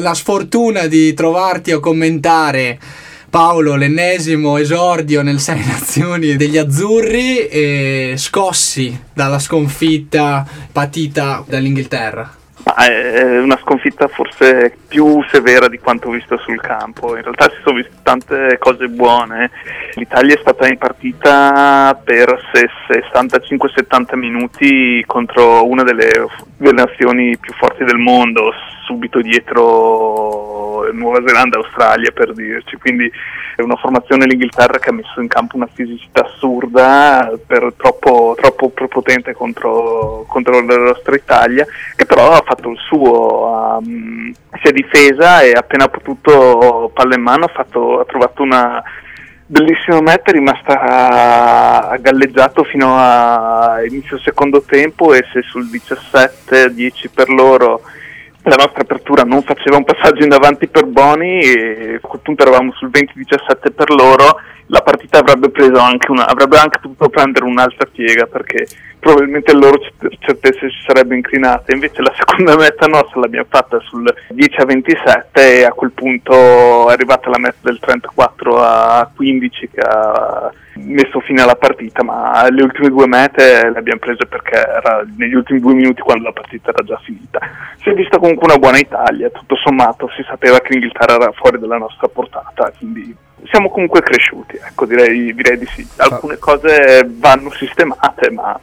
la sfortuna di trovarti a commentare Paolo, l'ennesimo esordio nel Sei Nazioni degli Azzurri e scossi dalla sconfitta patita dall'Inghilterra. è una sconfitta forse più severa di quanto visto sul campo. In realtà si sono viste tante cose buone. L'Italia è stata in partita per 65-70 minuti contro una delle, nazioni più forti del mondo, subito dietro Nuova Zelanda e Australia per dirci, quindi è una formazione l'Inghilterra che ha messo in campo una fisicità assurda, troppo, troppo prepotente contro, contro, la nostra Italia, che però ha fatto il suo, um, si è difesa e appena potuto palla in mano ha, fatto, ha trovato una bellissima meta, è rimasta galleggiato fino a inizio secondo tempo e se sul 17-10 per loro la nostra apertura non faceva un passaggio in avanti per Boni e a quel punto eravamo sul 20-17 per loro, la partita avrebbe, preso anche una, avrebbe anche potuto prendere un'altra piega perché probabilmente il loro certezze si sarebbe inclinata, invece la seconda meta nostra l'abbiamo fatta sul 10 a 27 e a quel punto è arrivata la meta del 34 a 15 che ha messo fine alla partita, ma le ultime due mete le abbiamo prese perché era negli ultimi due minuti quando la partita era già finita. Si è vista comunque una buona Italia, tutto sommato si sapeva che l'Inghilterra era fuori dalla nostra portata, quindi siamo comunque cresciuti, ecco direi, direi di sì. Alcune cose vanno sistemate, ma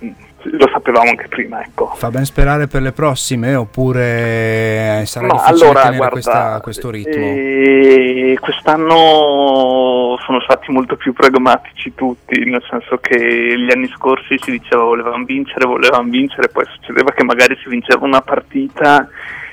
lo sapevamo anche prima. Ecco. Fa ben sperare per le prossime oppure sarà Ma difficile allora, tenere guarda, questa, questo ritmo? Eh, quest'anno sono stati molto più pragmatici tutti, nel senso che gli anni scorsi si diceva volevamo vincere, volevamo vincere, poi succedeva che magari si vinceva una partita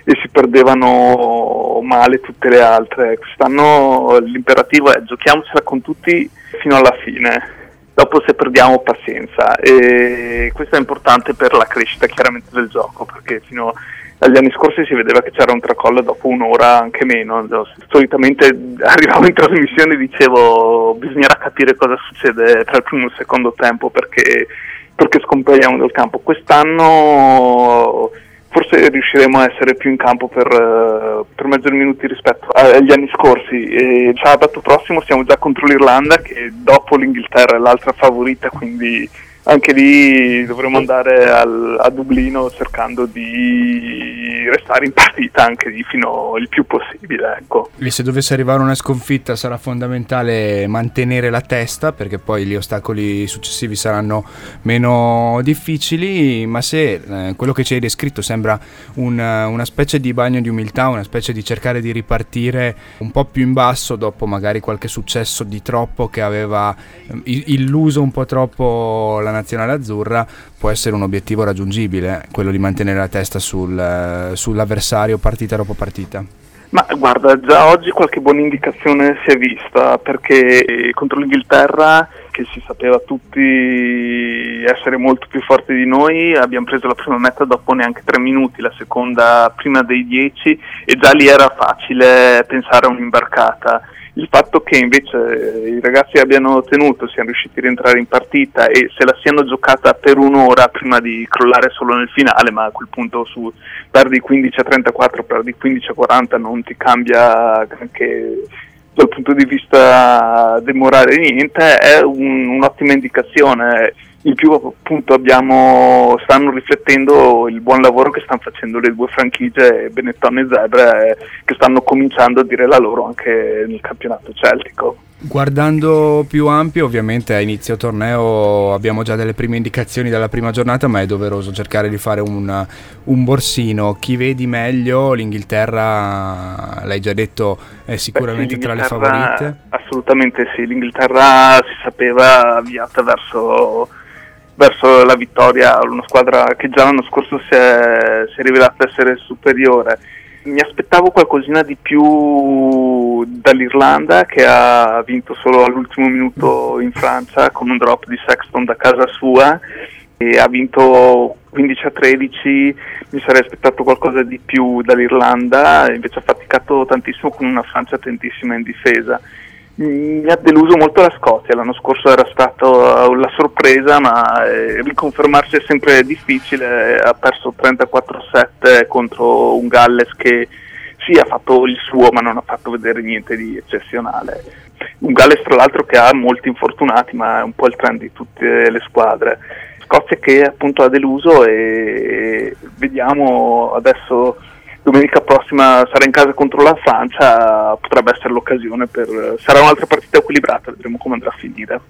e si perdevano male tutte le altre. Quest'anno l'imperativo è giochiamocela con tutti fino alla fine dopo se perdiamo pazienza. E questo è importante per la crescita chiaramente del gioco perché fino agli anni scorsi si vedeva che c'era un tracollo dopo un'ora anche meno. Solitamente arrivavo in trasmissione e dicevo bisognerà capire cosa succede tra il primo e il secondo tempo perché, perché scompariamo dal campo. Quest'anno forse riusciremo a essere più in campo per, uh, per maggiori minuti rispetto agli anni scorsi. E sabato prossimo siamo già contro l'Irlanda che dopo l'Inghilterra è l'altra favorita, quindi anche lì dovremo andare al, a Dublino cercando di restare in partita anche lì fino il più possibile. Ecco. E se dovesse arrivare una sconfitta sarà fondamentale mantenere la testa perché poi gli ostacoli successivi saranno meno difficili, ma se eh, quello che ci hai descritto sembra un, una specie di bagno di umiltà, una specie di cercare di ripartire un po' più in basso dopo magari qualche successo di troppo che aveva eh, illuso un po' troppo la nazionale azzurra può essere un obiettivo raggiungibile, quello di mantenere la testa sul, sull'avversario partita dopo partita. Ma guarda, già oggi qualche buona indicazione si è vista perché contro l'Inghilterra, che si sapeva tutti essere molto più forti di noi, abbiamo preso la prima meta dopo neanche tre minuti, la seconda prima dei dieci e già lì era facile pensare a un'imbarcata il fatto che invece i ragazzi abbiano tenuto, siano riusciti a rientrare in partita e se la siano giocata per un'ora prima di crollare solo nel finale, ma a quel punto su perdi 15 a 34, perdi 15 a 40 non ti cambia anche dal punto di vista del morale niente, è un, un'ottima indicazione in più appunto abbiamo, stanno riflettendo il buon lavoro che stanno facendo le due franchigie Benetton e Zebra eh, che stanno cominciando a dire la loro anche nel campionato celtico. Guardando più ampio, ovviamente a inizio torneo abbiamo già delle prime indicazioni dalla prima giornata, ma è doveroso cercare di fare un, un borsino. Chi vedi meglio? L'Inghilterra, l'hai già detto, è sicuramente Beh, tra le favorite? Assolutamente sì, l'Inghilterra si sapeva avviata verso verso la vittoria, una squadra che già l'anno scorso si è, si è rivelata essere superiore. Mi aspettavo qualcosina di più dall'Irlanda che ha vinto solo all'ultimo minuto in Francia con un drop di Sexton da casa sua e ha vinto 15 a 13, mi sarei aspettato qualcosa di più dall'Irlanda, invece ha faticato tantissimo con una Francia attentissima in difesa mi ha deluso molto la Scozia, l'anno scorso era stata la sorpresa, ma eh, riconfermarsi è sempre difficile, ha perso 34-7 contro un Galles che sì, ha fatto il suo, ma non ha fatto vedere niente di eccezionale. Un Galles, tra l'altro, che ha molti infortunati, ma è un po' il trend di tutte le squadre. Scozia che appunto ha deluso e vediamo adesso domenica prossima sarà in casa contro la Francia, potrebbe essere l'occasione per... sarà un'altra partita equilibrata, vedremo come andrà a finire.